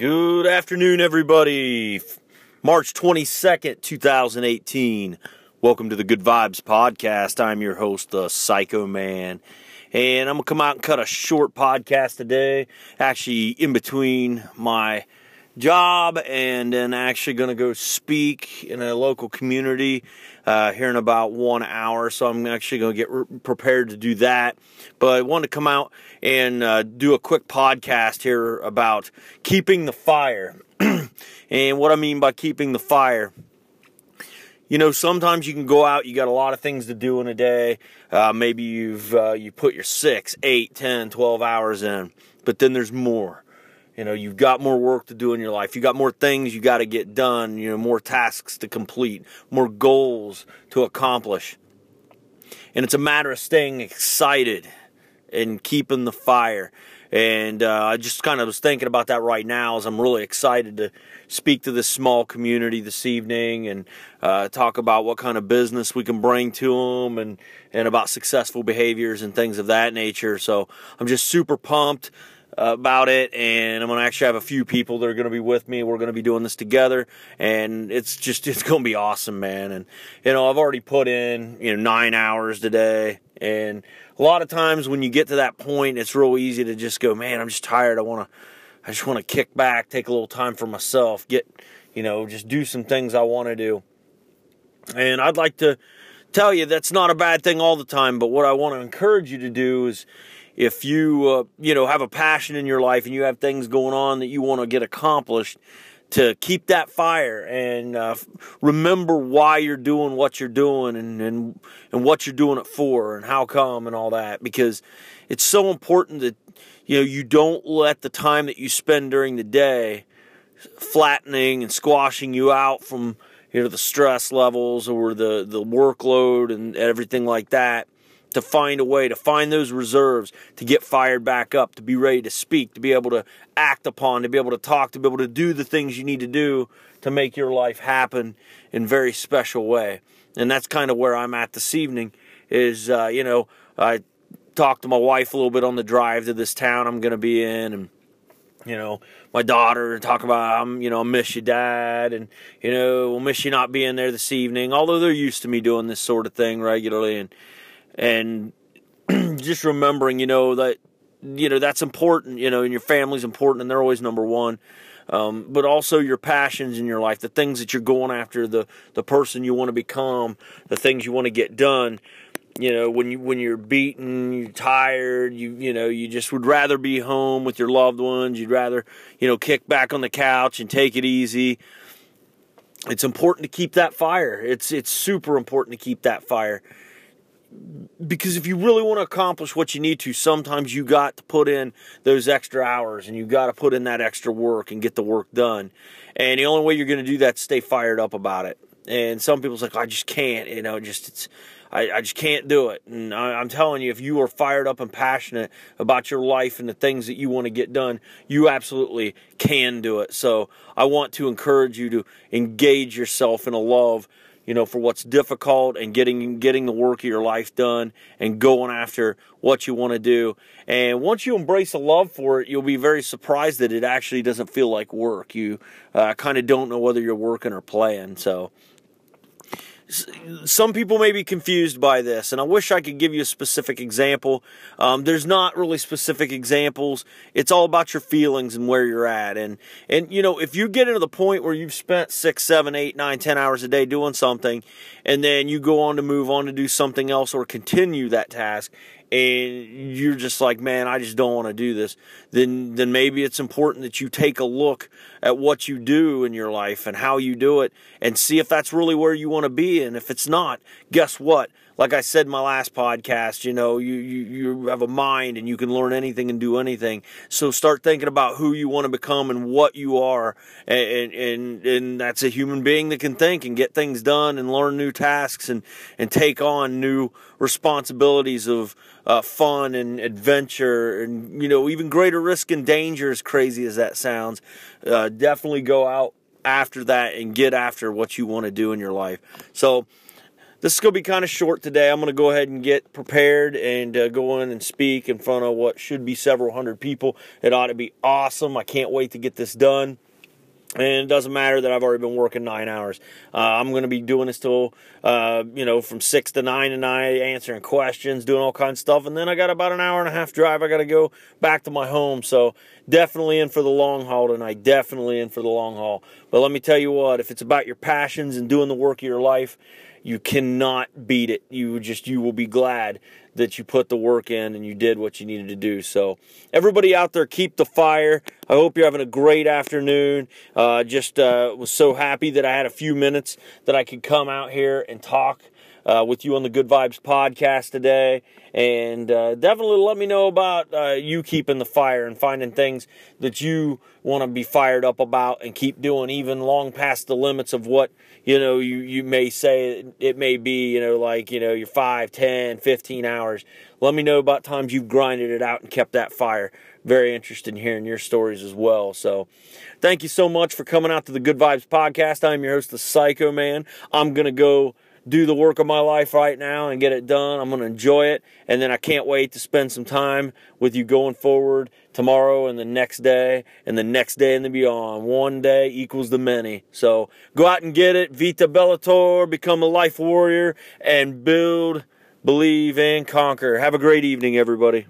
Good afternoon, everybody. March 22nd, 2018. Welcome to the Good Vibes Podcast. I'm your host, the Psycho Man. And I'm going to come out and cut a short podcast today, actually, in between my job and then actually going to go speak in a local community uh, here in about one hour. So I'm actually going to get re- prepared to do that. But I want to come out and uh, do a quick podcast here about keeping the fire. and what I mean by keeping the fire you know sometimes you can go out you got a lot of things to do in a day uh, maybe you've uh, you put your six eight ten twelve hours in but then there's more you know, you've got more work to do in your life. You got more things you got to get done, you know, more tasks to complete, more goals to accomplish. And it's a matter of staying excited and keeping the fire. And uh, I just kind of was thinking about that right now as I'm really excited to speak to this small community this evening and uh, talk about what kind of business we can bring to them and, and about successful behaviors and things of that nature. So I'm just super pumped about it and I'm to actually have a few people that are to be with me. We're to be doing this together and it's just it's to be awesome, man. And you know, I've already put in, you know, 9 hours today and a lot of times when you get to that point, it's real easy to just go, "Man, I'm just tired. I want to I just want to kick back, take a little time for myself, get, you know, just do some things I want to do." And I'd like to tell you that's not a bad thing all the time, but what I want to encourage you to do is if you uh, you know have a passion in your life and you have things going on that you want to get accomplished to keep that fire and uh, remember why you're doing what you're doing and, and and what you're doing it for and how come and all that because it's so important that you know you don't let the time that you spend during the day flattening and squashing you out from you know the stress levels or the the workload and everything like that to find a way to find those reserves to get fired back up to be ready to speak to be able to act upon to be able to talk to be able to do the things you need to do to make your life happen in very special way and that's kind of where i'm at this evening is uh, you know i talked to my wife a little bit on the drive to this town i'm going to be in and you know, my daughter talk about I'm, you know, I miss you, dad, and you know, we'll miss you not being there this evening. Although they're used to me doing this sort of thing regularly, and and just remembering, you know, that you know that's important. You know, and your family's important, and they're always number one. Um, but also your passions in your life, the things that you're going after, the the person you want to become, the things you want to get done. You know, when you when you're beaten, you're tired, you you know, you just would rather be home with your loved ones. You'd rather you know kick back on the couch and take it easy. It's important to keep that fire. It's it's super important to keep that fire because if you really want to accomplish what you need to, sometimes you got to put in those extra hours and you got to put in that extra work and get the work done. And the only way you're going to do that is stay fired up about it. And some people's like, I just can't, you know, just it's, I, I just can't do it. And I, I'm telling you, if you are fired up and passionate about your life and the things that you want to get done, you absolutely can do it. So I want to encourage you to engage yourself in a love you know, for what's difficult and getting getting the work of your life done and going after what you want to do. And once you embrace a love for it, you'll be very surprised that it actually doesn't feel like work. You uh, kind of don't know whether you're working or playing. So some people may be confused by this, and I wish I could give you a specific example. Um, there's not really specific examples. It's all about your feelings and where you're at. And and you know, if you get into the point where you've spent six, seven, eight, nine, ten hours a day doing something, and then you go on to move on to do something else or continue that task, and you're just like, man, I just don't want to do this, then then maybe it's important that you take a look at what you do in your life and how you do it and see if that's really where you want to be. And if it's not, guess what? Like I said in my last podcast, you know, you, you, you have a mind and you can learn anything and do anything. So start thinking about who you want to become and what you are. And, and, and that's a human being that can think and get things done and learn new tasks and, and take on new responsibilities of, uh, fun and adventure and you know even greater risk and danger as crazy as that sounds uh, definitely go out after that and get after what you want to do in your life so this is going to be kind of short today. I'm going to go ahead and get prepared and uh, go in and speak in front of what should be several hundred people. It ought to be awesome. I can't wait to get this done. And it doesn't matter that I've already been working nine hours. Uh, I'm going to be doing this till, uh, you know, from six to nine tonight, answering questions, doing all kinds of stuff. And then I got about an hour and a half drive. I got to go back to my home. So definitely in for the long haul tonight. Definitely in for the long haul. But let me tell you what, if it's about your passions and doing the work of your life, you cannot beat it. You just you will be glad that you put the work in and you did what you needed to do. So everybody out there, keep the fire. I hope you're having a great afternoon. Uh, just uh, was so happy that I had a few minutes that I could come out here and talk uh, with you on the Good Vibes podcast today. And uh, definitely let me know about uh, you keeping the fire and finding things that you want to be fired up about and keep doing, even long past the limits of what you know you, you may say it may be, you know, like, you know, your 5, 10, 15 hours. Let me know about times you've grinded it out and kept that fire. Very interested in hearing your stories as well. So, thank you so much for coming out to the Good Vibes podcast. I'm your host, the Psycho Man. I'm going to go do the work of my life right now and get it done. I'm going to enjoy it. And then I can't wait to spend some time with you going forward tomorrow and the next day and the next day and the beyond. One day equals the many. So go out and get it. Vita Bellator, become a life warrior, and build, believe, and conquer. Have a great evening, everybody.